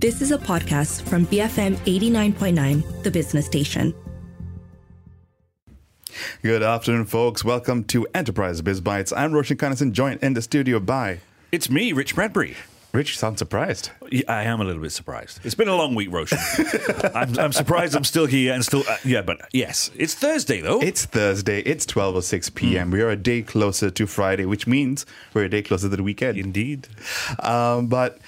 This is a podcast from BFM 89.9, the business station. Good afternoon, folks. Welcome to Enterprise Biz Bytes. I'm Roshan Kanesan, joined in the studio by. It's me, Rich Bradbury. Rich, you sound surprised. Yeah, I am a little bit surprised. It's been a long week, Roshan. I'm, I'm surprised I'm still here and still. Uh, yeah, but yes, it's Thursday though. It's Thursday. It's twelve or six p.m. We are a day closer to Friday, which means we're a day closer to the weekend. Indeed. Um, but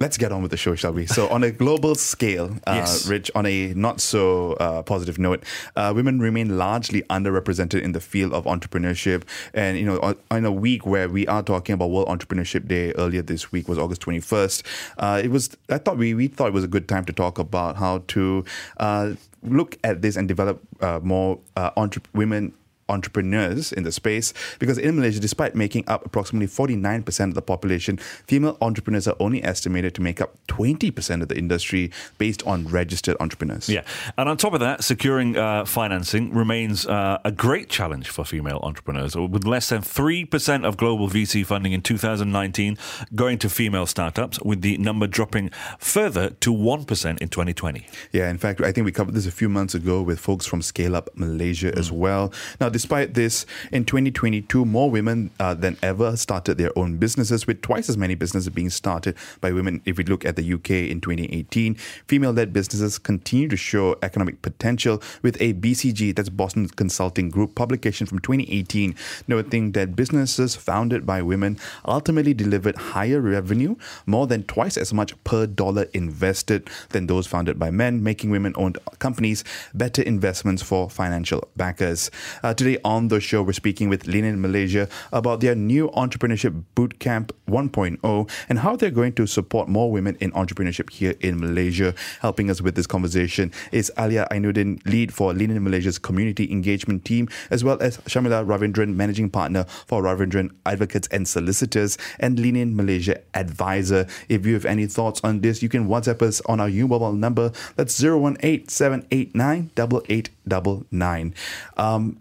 let's get on with the show, shall we? So, on a global scale, uh, Yes. Rich, on a not so uh, positive note, uh, women remain largely underrepresented in the field of entrepreneurship. And, you know, on, on a week where we are talking about World Entrepreneurship Day earlier this week was August 21st, uh, it was, I thought we, we thought it was a good time to talk about how to uh, look at this and develop uh, more uh, entre- women entrepreneurs in the space because in Malaysia, despite making up approximately 49% of the population, female entrepreneurs are only estimated to make up 20% of the industry based on registered entrepreneurs. Yeah, and on top of that, securing uh, financing remains uh, a great challenge for female entrepreneurs. With less than three percent of global VC funding in 2019 going to female startups, with the number dropping further to one percent in 2020. Yeah, in fact, I think we covered this a few months ago with folks from Scale Up Malaysia as well. Now, despite this, in 2022, more women uh, than ever started their own businesses, with twice as many businesses being started by women. If we look at the UK in 2018, female led businesses continue to show economic potential, with a BCG, that's Boston Consulting Group, publication from 2018, noting that businesses founded by women ultimately delivered higher revenue, more than twice as much per dollar invested than those founded by men, making women owned companies better investments for financial backers. Uh, today on the show, we're speaking with Lean in Malaysia about their new Entrepreneurship Bootcamp 1.0 and how they're going to support more women in entrepreneurship here in Malaysia. Helping us with this conversation is Alia Ainuddin, lead for Lean in Malaysia's community engagement team, as well as Shamila Ravindran, managing partner for Ravindran Advocates and Solicitors, and Lean in Malaysia advisor. If you have any thoughts on this, you can WhatsApp us on our U mobile number. That's 018 789 8899. Um,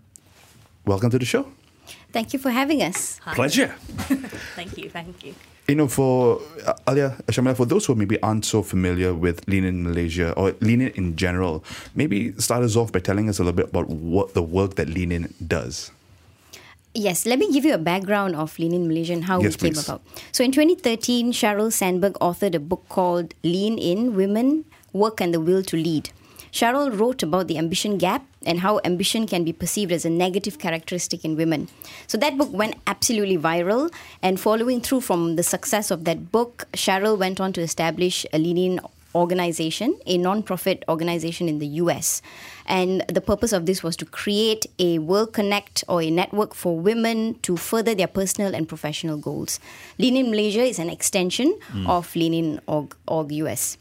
welcome to the show. Thank you for having us. Pleasure. Thank you, thank you. You know, for uh, Alia, Shamila, for those who maybe aren't so familiar with Lean in Malaysia or Lean in in general, maybe start us off by telling us a little bit about what the work that Lean in does. Yes, let me give you a background of Lean in Malaysia and how Yes, we came please. about. So in 2013, Sheryl Sandberg authored a book called Lean In Women, Work and the Will to Lead. Sheryl wrote about the ambition gap and how ambition can be perceived as a negative characteristic in women. So that book went absolutely viral, and following through from the success of that book, Sheryl went on to establish a Lean In organization, a non-profit organization in the US. And the purpose of this was to create a World Connect or a network for women to further their personal and professional goals. Lean in Malaysia is an extension hmm. of Lean in Org, Org US.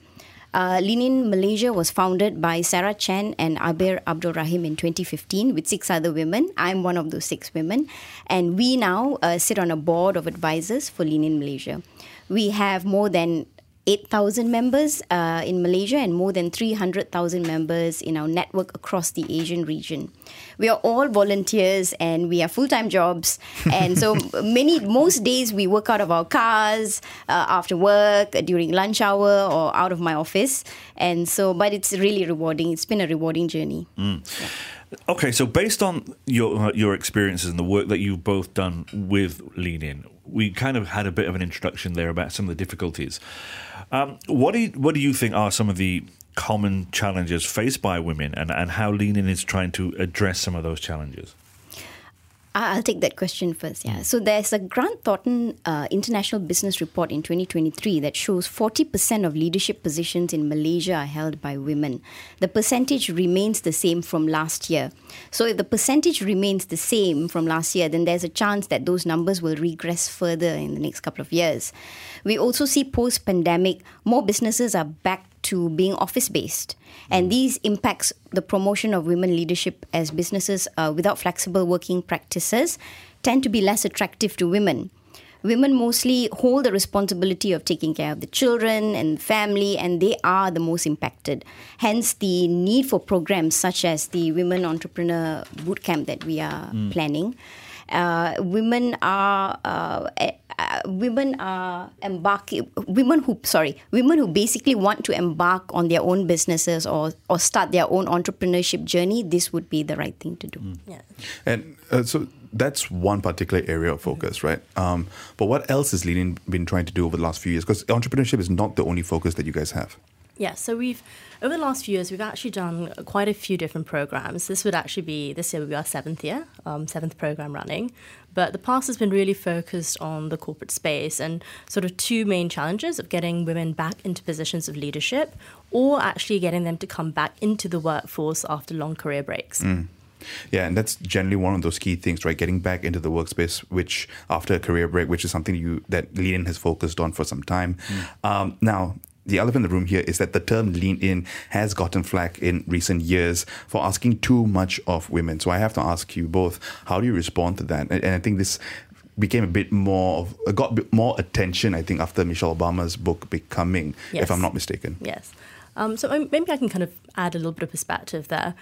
Uh, Lean in Malaysia was founded by Sarah Chen and Abir Abdul Rahim in 2015 with six other women. I'm one of those six women. And we now uh, sit on a board of advisors for Lean In Malaysia. We have more than 8,000 members uh, in Malaysia and more than 300,000 members in our network across the Asian region. We are all volunteers and we have full time jobs. And so many, most days we work out of our cars uh, after work, during lunch hour, or out of my office. And so, but it's really rewarding. It's been a rewarding journey. Okay, so based on your uh, your experiences and the work that you've both done with Lean In, we kind of had a bit of an introduction there about some of the difficulties. Um, what do you, what do you think are some of the common challenges faced by women, and, and how Lean In is trying to address some of those challenges? I'll take that question first. Yeah. So there's a Grant Thornton uh, International Business Report in 2023 that shows 40% of leadership positions in Malaysia are held by women. The percentage remains the same from last year. So if the percentage remains the same from last year, then there's a chance that those numbers will regress further in the next couple of years. We also see post pandemic, more businesses are back to being office based. And these impacts the promotion of women leadership as businesses uh, without flexible working practices tend to be less attractive to women. Women mostly hold the responsibility of taking care of the children and family, and they are the most impacted. Hence, the need for programs such as the Women Entrepreneur Bootcamp that we are planning. Uh, women are uh, uh, women are embarking women who sorry women who basically want to embark on their own businesses or or start their own entrepreneurship journey this would be the right thing to do Yeah. And uh, so that's one particular area of focus, right? Um, but what else has Lean In been trying to do over the last few years? Because entrepreneurship is not the only focus that you guys have. Yeah, so we've over the last few years we've actually done quite a few different programs. This would actually be this year would be our seventh year, um, seventh program running. But the past has been really focused on the corporate space and sort of two main challenges of getting women back into positions of leadership or actually getting them to come back into the workforce after long career breaks. Yeah, and that's generally one of those key things, right? Getting back into the workspace, which after a career break, which is something you that Lean has focused on for some time. Um, now, the elephant in the room here is that the term lean in has gotten flack in recent years for asking too much of women. So I have to ask you both, how do you respond to that? And, and I think this became a bit more of uh, got a bit more attention, I think, after Michelle Obama's book Becoming, if I'm not mistaken. Yes. Um, so maybe I can kind of add a little bit of perspective there.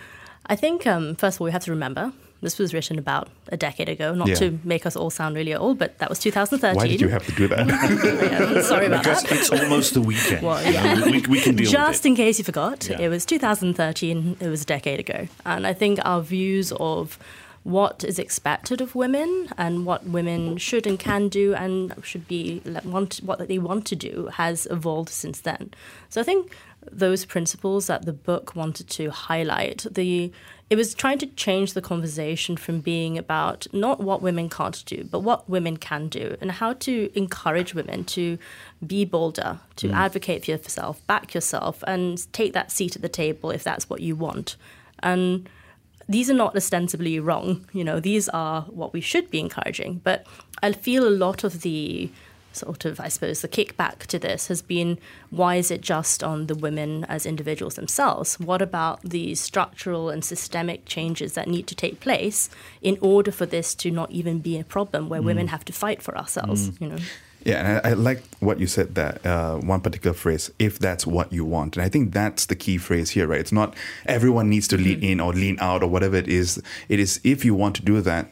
I think, um, first of all, we have to remember this was written about a decade ago, not Yeah. to make us all sound really old, but that was 2013. Why did you have to do that? Yeah, sorry about Because that. it's almost the weekend. Well, yeah. we, we can deal Just with it. in case you forgot, Yeah. it was 2013, it was a decade ago. And I think our views of what is expected of women and what women should and can do and should be want what they want to do has evolved since then. So I think those principles that the book wanted to highlight the it was trying to change the conversation from being about not what women can't do but what women can do and how to encourage women to be bolder to mm. advocate for yourself back yourself and take that seat at the table if that's what you want and these are not ostensibly wrong. You know, these are what we should be encouraging. But I feel a lot of the sort of, I suppose, the kickback to this has been why is it just on the women as individuals themselves? What about the structural and systemic changes that need to take place in order for this to not even be a problem where mm. women have to fight for ourselves? Mm. You know. Yeah, and I, I like what you said there. Uh, one particular phrase, if that's what you want. And I think that's the key phrase here, right? It's not everyone needs to lean mm. in or lean out or whatever it is. It is if you want to do that,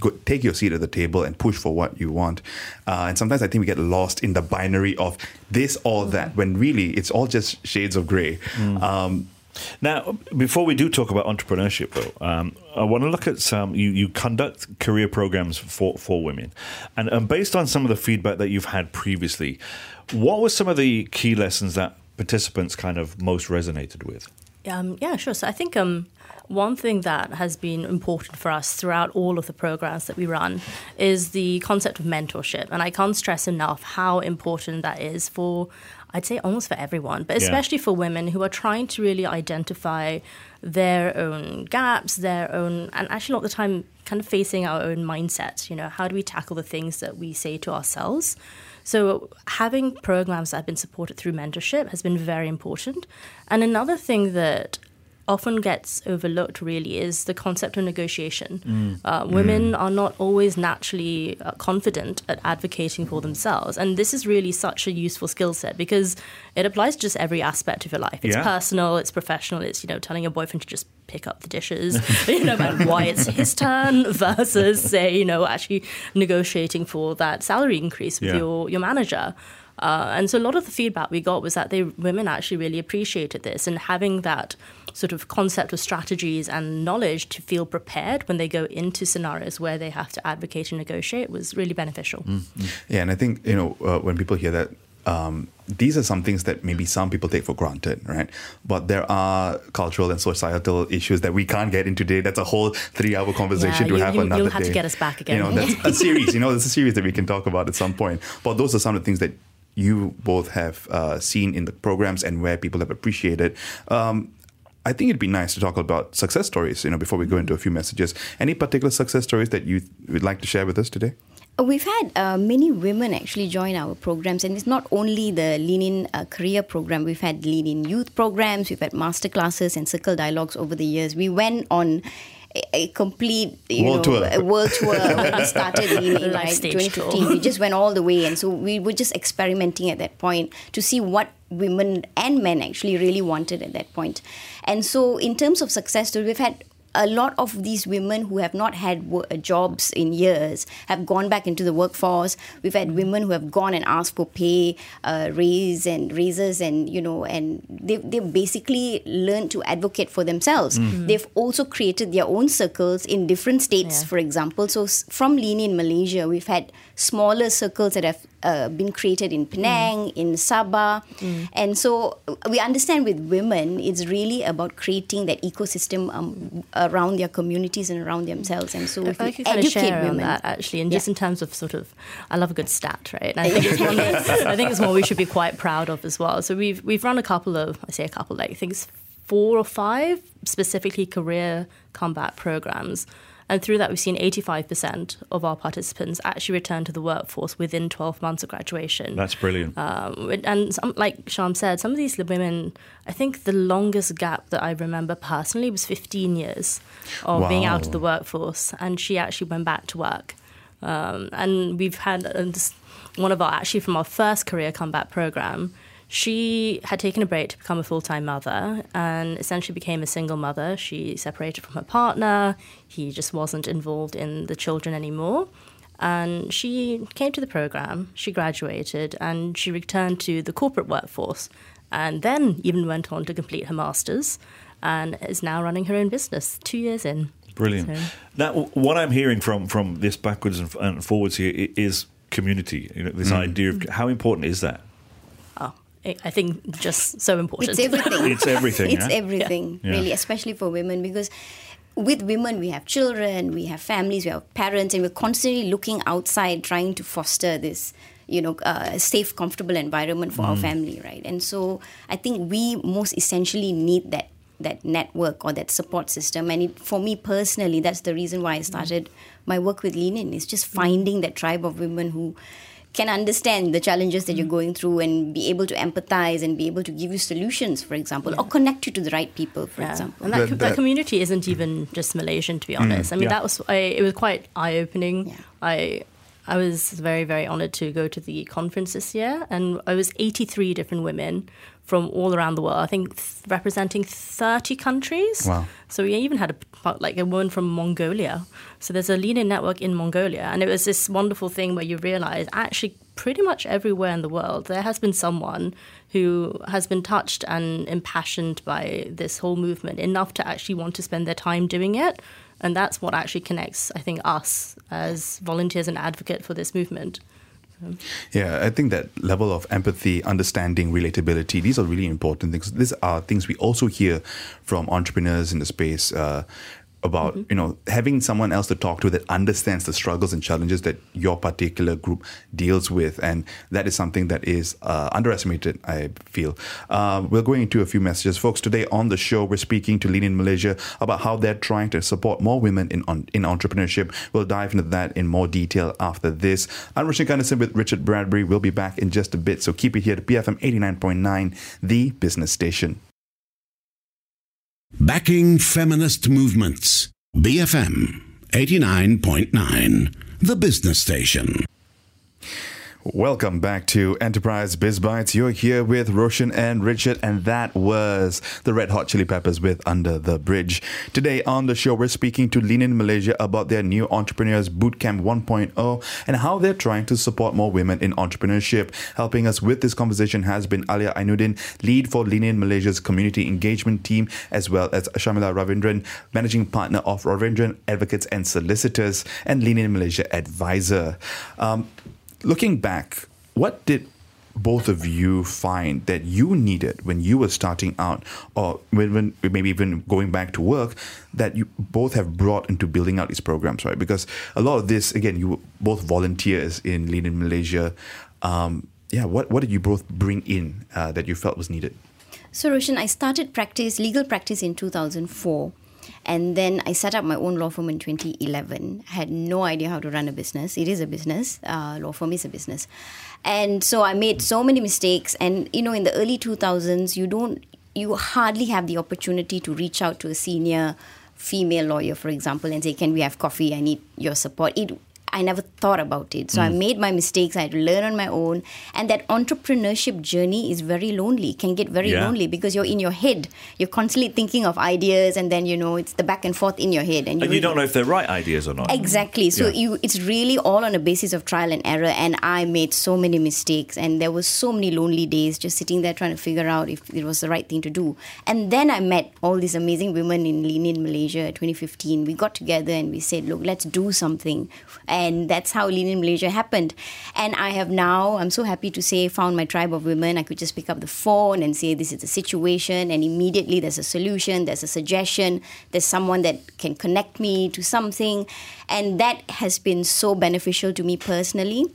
go, take your seat at the table and push for what you want. Uh, and sometimes I think we get lost in the binary of this or that, when really it's all just shades of gray. Um, Now, before we do talk about entrepreneurship, though, um, I want to look at some. You, you conduct career programs for, for women, and, and based on some of the feedback that you've had previously, what were some of the key lessons that participants kind of most resonated with? Um, yeah, sure. So I think um, one thing that has been important for us throughout all of the programs that we run is the concept of mentorship. And I can't stress enough how important that is for, I'd say almost for everyone, but Yeah. especially for women who are trying to really identify their own gaps, their own, and actually a lot of the time kind of facing our own mindset. You know, how do we tackle the things that we say to ourselves? So having programs that have been supported through mentorship has been very important. And another thing that often gets overlooked really is the concept of negotiation. Uh, women are not always naturally uh, confident at advocating for themselves. And this is really such a useful skill set because it applies to just every aspect of your life. It's Yeah. personal, it's professional, it's, you know, telling your boyfriend to just pick up the dishes, you know, about why it's his turn versus, say, you know, actually negotiating for that salary increase with Yeah. your, your manager. Uh, and so a lot of the feedback we got was that they women actually really appreciated this and having that sort of concept of strategies and knowledge to feel prepared when they go into scenarios where they have to advocate and negotiate was really beneficial. Yeah, and I think you know uh, when people hear that, um, these are some things that maybe some people take for granted, right? But there are cultural and societal issues that we can't get into today. That's a whole three-hour conversation Yeah, to you- have you- another you'll have to get us back again. You know, that's a series. You know, there's a series that we can talk about at some point. But those are some of the things that you both have uh, seen in the programs and where people have appreciated. Um, I think it'd be nice to talk about success stories. You know, before we go into a few messages, any particular success stories that you would like to share with us today? We've had uh, many women actually join our programs, and it's not only the Lean In uh, career program. We've had Lean In youth programs, we've had master classes and circle dialogues over the years. We went on a, a complete you World know, tour. world tour when we started Lean In, Life right? tour. 2015. We just went all the way, and so we were just experimenting at that point to see what women and men actually really wanted at that point. And so, in terms of success stories, we've had a lot of these women who have not had wo- uh, jobs in years have gone back into the workforce. We've had women who have gone and asked for pay uh, raise and raises, and you know, and they they basically learned to advocate for themselves. They've also created their own circles in different states, Yeah. for example. So s- from Lean in Malaysia, we've had smaller circles that have uh, been created in Penang, in Sabah, and so uh, we understand with women, it's really about creating that ecosystem um, around their communities and around themselves. And so if I we could kind of educate on women, that actually, and Yeah. just in terms of sort of, I love a good stat, right? And I think it's one. That, I think it's one we should be quite proud of as well. So we've we've run a couple of, I say a couple, like I think it's four or five specifically career comeback programs. And through that, we've seen 85% of our participants actually return to the workforce within 12 months of graduation. That's brilliant. Um, and some, like Sham said, some of these women, I think the longest gap that I remember personally was 15 years of being out of the workforce, and she actually went back to work. Um, and we've had uh, this, one of our actually from our first career comeback program. She had taken a break to become a full time mother and essentially became a single mother. She separated from her partner. He just wasn't involved in the children anymore. And she came to the program, she graduated, and she returned to the corporate workforce, and then even went on to complete her master's and is now running her own business two years in. Brilliant. So- Now, what I'm hearing from from this backwards and, forwards here is community. You know, this Mm. idea of how important is that? I I think just so important. it's everything. It's everything. it's yeah? everything, Yeah. really, especially for women, because with women we have children, we have families, we have parents, and we're constantly looking outside, trying to foster this, you know, uh, safe, comfortable environment for our family, right? And so I think we most essentially need that that network or that support system. And it, for me personally, that's the reason why I started my work with Lean In. Is just finding that tribe of women who can understand the challenges that you're hmm. going through and be able to empathize and be able to give you solutions, for example, or connect you to the right people, for Yeah. example. And that, that- that community isn't even just Malaysian, to be hmm. honest. I mean, yeah. that was I, it was quite eye opening. Yeah. I I was very very honored to go to the conference this year, and I was 83 different women from all around the world. I think th- representing 30 countries. Wow. So we even had a like a woman from Mongolia. So there's a lean-in network in Mongolia, and it was this wonderful thing where you realize actually pretty much everywhere in the world there has been someone who has been touched and impassioned by this whole movement enough to actually want to spend their time doing it. And that's what actually connects, I think, us as volunteers and advocate for this movement. Yeah, I think that level of empathy, understanding, relatability, these are really important things. These are things we also hear from entrepreneurs in the space. Uh, about you know having someone else to talk to that understands the struggles and challenges that your particular group deals with, and that is something that is uh, underestimated. I feel. Uh, we're going into a few messages, folks. Today on the show, we're speaking to Lean in Malaysia about how they're trying to support more women in on, in entrepreneurship. We'll dive into that in more detail after this. I'm Roshan Kanesan with Richard Bradbury. We'll be back in just a bit, so keep it here to BFM 89.9, the business station. Backing feminist movements. BFM 89.9, the business station. Welcome back to Enterprise Biz Bytes. You're here with Roshan and Richard, and that was the Red Hot Chili Peppers with Under the Bridge. Today on the show, we're speaking to Lean in Malaysia about their new Entrepreneurs Bootcamp 1.0 and how they're trying to support more women in entrepreneurship. Helping us with this conversation has been Alia Ainuddin, lead for Lean in Malaysia's community engagement team, as well as Shamila Ravindran, managing partner of Ravindran Advocates and Solicitors, and Lean in Malaysia advisor. Um, looking back, what did both of you find that you needed when you were starting out, or when, when maybe even going back to work, that you both have brought into building out these programs, right? Because a lot of this, again, you were both volunteers in Lean in Malaysia. Um, yeah, what, what did you both bring in uh, that you felt was needed? So, Roshan, I started practice, legal practice in 2004. And then I set up my own law firm in 2011. I had no idea how to run a business. It is a business. Uh, law firm is a business. And so I made so many mistakes. And, you know, in the early 2000s, you don't, you hardly have the opportunity to reach out to a senior female lawyer, for example, and say, can we have coffee? I need your support. It, I never thought about it. So I hmm. made my mistakes. I had to learn on my own. And that entrepreneurship journey is very lonely, can get very Yeah. lonely because you're in your head. You're constantly thinking of ideas, and then, you know, it's the back and forth in your head. And you, And you don't know if they're right ideas or not. Exactly. So Yeah. you, it's really all on a basis of trial and error. And I made so many mistakes, and there was so many lonely days just sitting there trying to figure out if it was the right thing to do. And then I met all these amazing women in Lean In Malaysia 2015. We got together and we said, look, let's do something. And that's how Lean In Malaysia happened. And I have now, I'm so happy to say, found my tribe of women. I could just pick up the phone and say, this is the situation. And immediately there's a solution, there's a suggestion, there's someone that can connect me to something. And that has been so beneficial to me personally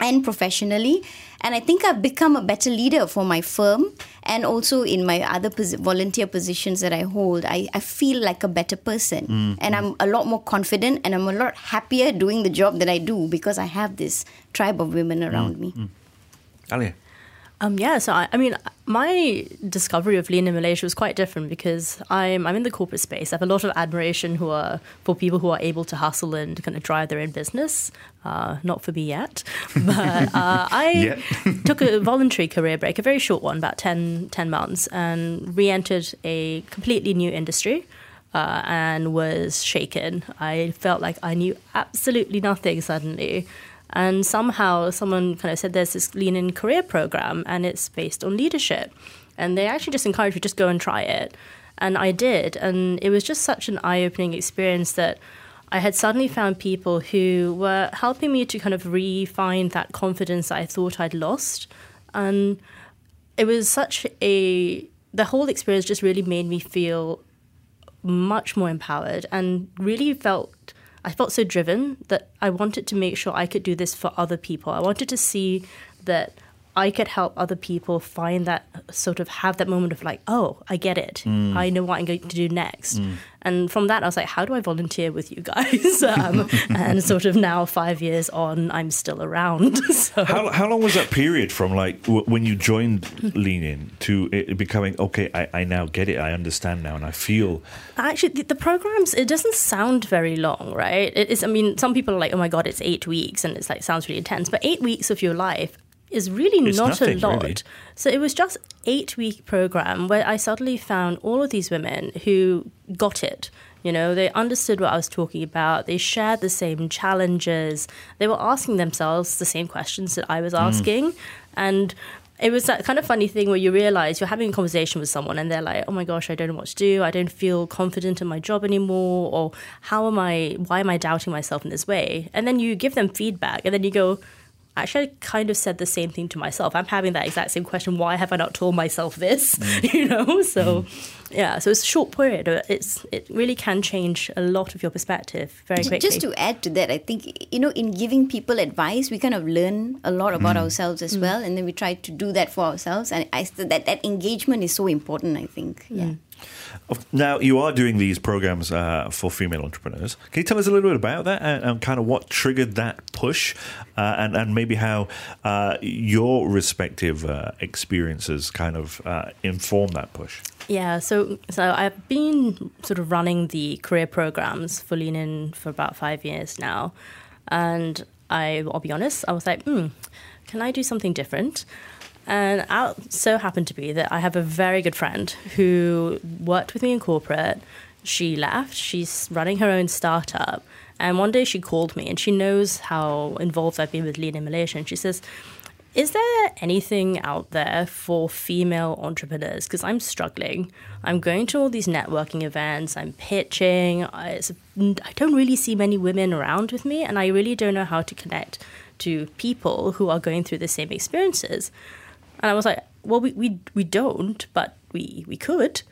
and professionally. And I think I've become a better leader for my firm and also in my other posi- volunteer positions that I hold. I, I feel like a better person mm, mm. and I'm a lot more confident and I'm a lot happier doing the job that I do because I have this tribe of women around mm, me. Alia. Um, yeah, so I, I mean, my discovery of Lean in Malaysia was quite different because I'm I'm in the corporate space. I have a lot of admiration who are for people who are able to hustle and kind of drive their own business. Uh, not for me yet, but uh, I took a voluntary career break, a very short one, about 10, 10 months, and re-entered a completely new industry. Uh, and was shaken. I felt like I knew absolutely nothing suddenly. And somehow someone kind of said there's this lean in career program and it's based on leadership. And they actually just encouraged me to just go and try it. And I did. And it was just such an eye opening experience that I had suddenly found people who were helping me to kind of refine that confidence that I thought I'd lost. And it was such a, the whole experience just really made me feel much more empowered and really felt I felt so driven that I wanted to make sure I could do this for other people. I wanted to see that I could help other people find that sort of have that moment of like, oh, I get it. I know what I'm going to do next. And from that, I was like, how do I volunteer with you guys? um, and sort of now, five years on, I'm still around. so. How, how long was that period from like w- when you joined Lean In to it becoming okay? I, I now get it. I understand now, and I feel Actually, the, the programs it doesn't sound very long, right? It is. I mean, some people are like, "Oh my god, it's eight weeks," and it's like sounds really intense. But eight weeks of your life is really It's not nothing, a lot. really. So it was just eight week program where I suddenly found all of these women who got it. You know, they understood what I was talking about. They shared the same challenges. They were asking themselves the same questions that I was mm. asking, and it was that kind of funny thing where you realize you're having a conversation with someone and they're like, oh my gosh, I don't know what to do. I don't feel confident in my job anymore. Or how am I, why am I doubting myself in this way? And then you give them feedback and then you go, actually, I kind of said the same thing to myself. I'm having that exact same question. Why have I not told myself this? Mm. you know? So, mm. yeah, so it's a short period. Uh, it's, it really can change a lot of your perspective very J- quickly. Just to add to that, I think, you know, in giving people advice, we kind of learn a lot about mm. ourselves as well. And then we try to do that for ourselves. And I, that, that engagement is so important, I think. Yeah. Now you are doing these programs uh, for female entrepreneurs. Can you tell us a little bit about that and, and kind of what triggered that push, uh, and and maybe how uh, your respective uh, experiences kind of uh, inform that push? Yeah, so so I've been sort of running the career programs for Lean In for about five years now, and I, I'll be honest, I was like, hmm, can I do something different? And it so happened to be that I have a very good friend who worked with me in corporate. She left. She's running her own startup. And one day she called me and she knows how involved I've been with Lean Malaysia. And she says, is there anything out there for female entrepreneurs? Because I'm struggling. I'm going to all these networking events, I'm pitching. I, I don't really see many women around with me, and I really don't know how to connect to people who are going through the same experiences. And I was like, well, we, we, we don't, but we, we could.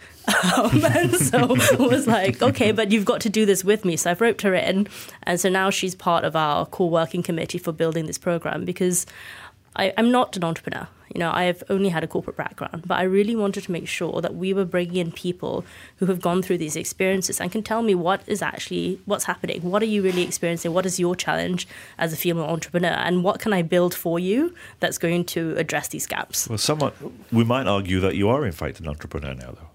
Um, and so I was like, okay, but you've got to do this with me. So I've roped her in. And so now she's part of our core working committee for building this program because I, I'm not an entrepreneur. You know, I've only had a corporate background, but I really wanted to make sure that we were bringing in people who have gone through these experiences and can tell me what is actually what's happening. What are you really experiencing? What is your challenge as a female entrepreneur, and what can I build for you that's going to address these gaps? Well, somewhat we might argue that you are in fact an entrepreneur now, though.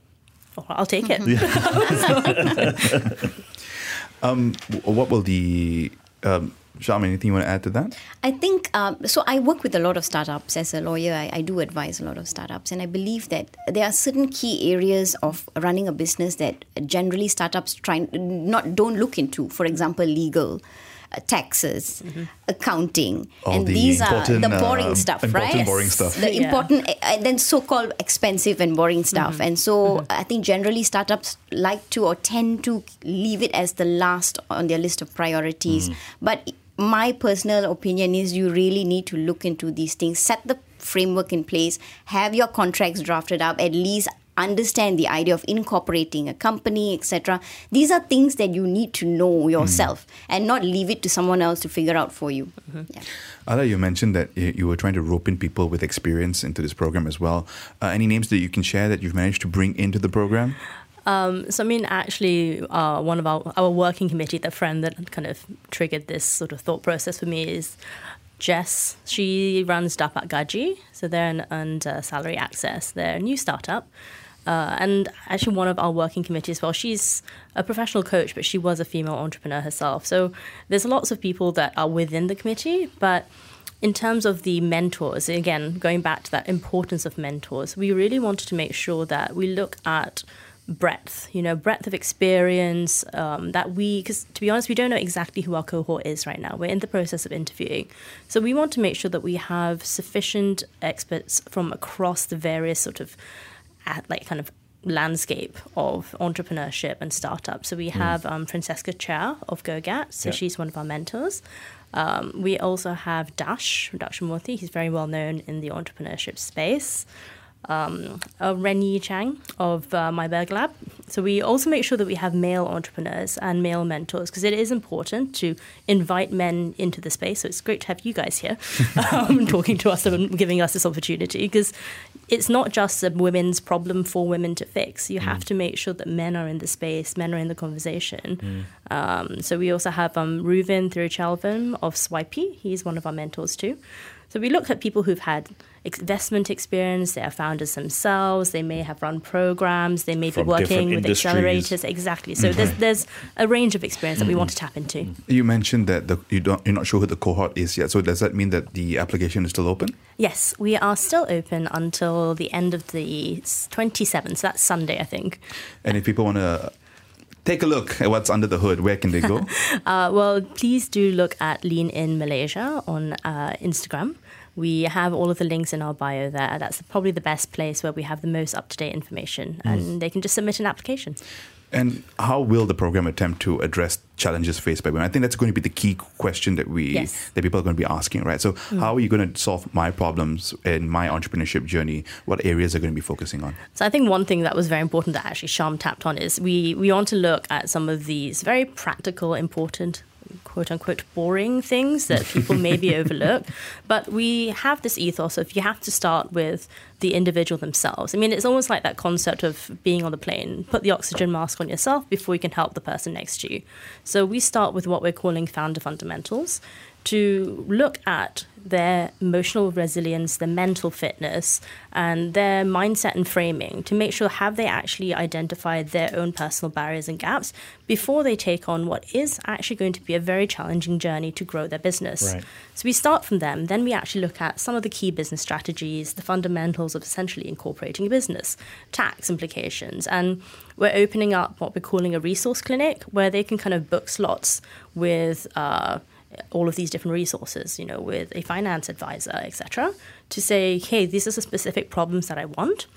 Oh, I'll take it. W- What will the um, Sham, anything you want to add to that? I think um, so. I work with a lot of startups as a lawyer. I, I do advise a lot of startups, and I believe that there are certain key areas of running a business that generally startups try not don't look into. For example, legal. Uh, taxes, accounting, All and the these are the boring uh, stuff, important right? boring stuff. The Yeah. important, uh, and then so-called expensive and boring stuff. And so, I think generally startups like to or tend to leave it as the last on their list of priorities. But my personal opinion is you really need to look into these things, set the framework in place, have your contracts drafted up, at least understand the idea of incorporating a company, etc. These are things that you need to know yourself and not leave it to someone else to figure out for you. Yeah. Ada, you mentioned that you were trying to rope in people with experience into this program as well. Uh, any names that you can share that you've managed to bring into the program? Um, so I mean, actually, uh, one of our our working committee, the friend that kind of triggered this sort of thought process for me is Jess. She runs Dapat Gaji, so they're an uh, salary access. They're a new startup. Uh, and actually, one of our working committee as well. She's a professional coach, but she was a female entrepreneur herself. So there's lots of people that are within the committee, but in terms of the mentors, again, going back to that importance of mentors, we really wanted to make sure that we look at breadth, you know, breadth of experience um, that we, because to be honest, we don't know exactly who our cohort is right now. We're in the process of interviewing. So we want to make sure that we have sufficient experts from across the various sort of, at, like, kind of landscape of entrepreneurship and startup. So we have um, Francesca Chow of GoGet, so she's one of our mentors. Um, we also have Dash, Dakshamurthy. He's very well known in the entrepreneurship space. Um, uh, Renyi Chang of uh, My Berg Lab. So we also make sure that we have male entrepreneurs and male mentors because it is important to invite men into the space. So it's great to have you guys here um, talking to us and giving us this opportunity because it's not just a women's problem for women to fix. You have to make sure that men are in the space, men are in the conversation. Um, so we also have um, Reuven Thiruchelvam of Swipey. He's one of our mentors too. So we look at people who've had investment experience, they are founders themselves, they may have run programs, they may From be working with industries. accelerators. Exactly. So there's, mm-hmm. there's a range of experience that we want to mm-hmm. tap into. Mm-hmm. You mentioned that the, you don't, you're not sure who the cohort is yet. So does that mean that the application is still open? Yes, we are still open until the end of the 27th. So that's Sunday, I think. And if people want to take a look at what's under the hood, where can they go? Uh, well, please do look at Lean In Malaysia on uh, Instagram. We have all of the links in our bio there. That's probably the best place where we have the most up to date information, and they can just submit an application. And how will the program attempt to address challenges faced by women? I think that's going to be the key question that we Yes. that people are going to be asking, right? So, mm. how are you going to solve my problems in my entrepreneurship journey? What areas are going to be focusing on? So I think one thing that was very important that actually Sham tapped on is we, we want to look at some of these very practical, important, quote unquote, boring things that people maybe overlook. But we have this ethos of you have to start with the individual themselves. I mean, it's almost like that concept of being on the plane. Put the oxygen mask on yourself before you can help the person next to you. So we start with what we're calling founder fundamentals to look at their emotional resilience, their mental fitness, and their mindset and framing to make sure have they actually identified their own personal barriers and gaps before they take on what is actually going to be a very challenging journey to grow their business. Right. So we start from them, then we actually look at some of the key business strategies, the fundamentals of essentially incorporating a business, tax implications, and we're opening up what we're calling a resource clinic where they can kind of book slots with uh, all of these different resources, you know, with a finance advisor, etc., to say, hey, these are the specific problems that I want.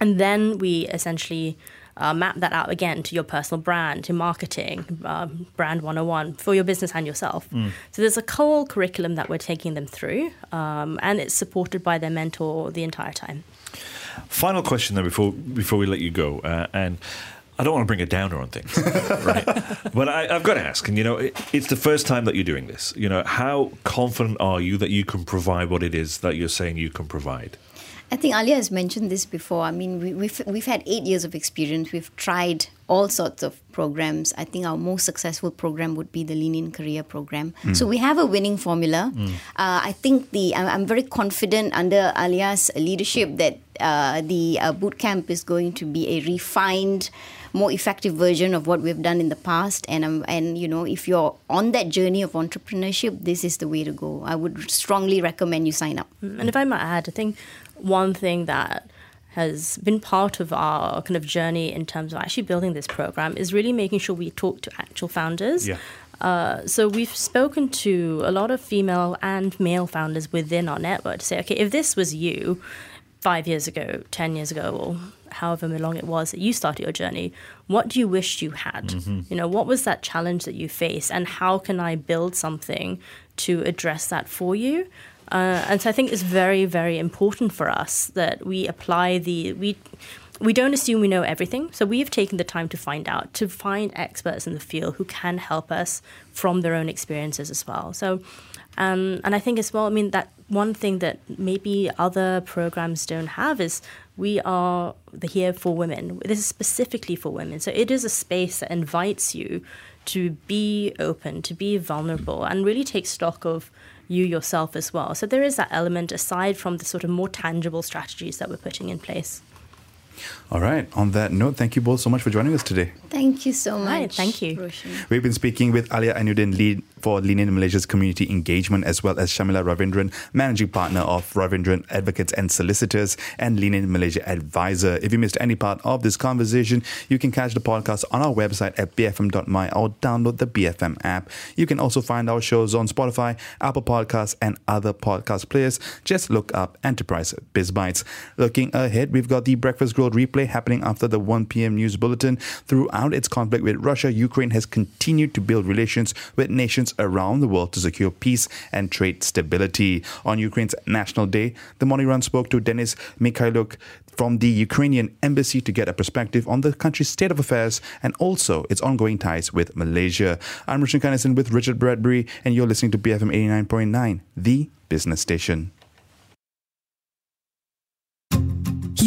And then we essentially uh, map that out again to your personal brand, to marketing, um, brand 101 for your business and yourself. So there's a whole curriculum that we're taking them through, um, and it's supported by their mentor the entire time. Final question then before before we let you go, uh, and I don't want to bring a downer on things, right? But I, I've got to ask, and you know, it, it's the first time that you're doing this. You know, how confident are you that you can provide what it is that you're saying you can provide? I think Alia has mentioned this before. I mean, we, we've we've had eight years of experience. We've tried all sorts of programs. I think our most successful program would be the Lean In Career Program. So we have a winning formula. Uh, I think the I'm, I'm very confident under Alia's leadership that uh, the uh, boot camp is going to be a refined more effective version of what we've done in the past and um, and you know if you're on that journey of entrepreneurship this is the way to go i would strongly recommend you sign up And if I might add, I think one thing that has been part of our kind of journey in terms of actually building this program is really making sure we talk to actual founders. Yeah. Uh, so we've spoken to a lot of female and male founders within our network to say, okay, if this was you five years ago, ten years ago, or however long it was that you started your journey, what do you wish you had? You know, what was that challenge that you faced, and how can I build something to address that for you? Uh, and so I think it's very, very important for us that we apply the we we don't assume we know everything. So we have taken the time to find out, to find experts in the field who can help us from their own experiences as well. So, um, and I think as well, I mean, that one thing that maybe other programs don't have is we are here for women. This is specifically for women. So it is a space that invites you to be open, to be vulnerable, and really take stock of you yourself as well. So there is that element aside from the sort of more tangible strategies that we're putting in place. All right. On that note, thank you both so much for joining us today. thank you so much Right, thank you. Roshan. We've been speaking with Alia Ainuddin, lead for Lean In Malaysia's community engagement, as well as Shamila Ravindran, managing partner of Ravindran Advocates and Solicitors and Lean In Malaysia advisor. If you missed any part of this conversation, you can catch the podcast on our website at bfm.my or download the BFM app. You can also find our shows on Spotify, Apple Podcasts, and other podcast players. Just look up Enterprise Biz Bytes. Looking ahead, we've got the Breakfast Growth replay happening after the 1 p.m. news bulletin. Throughout its conflict with Russia, Ukraine has continued to build relations with nations around the world to secure peace and trade stability. On Ukraine's National Day, the morning run spoke to Denis Mikhailuk from the Ukrainian embassy to get a perspective on the country's state of affairs and also its ongoing ties with Malaysia. I'm Richard Kanesan with Richard Bradbury, and you're listening to BFM 89.9, the business station.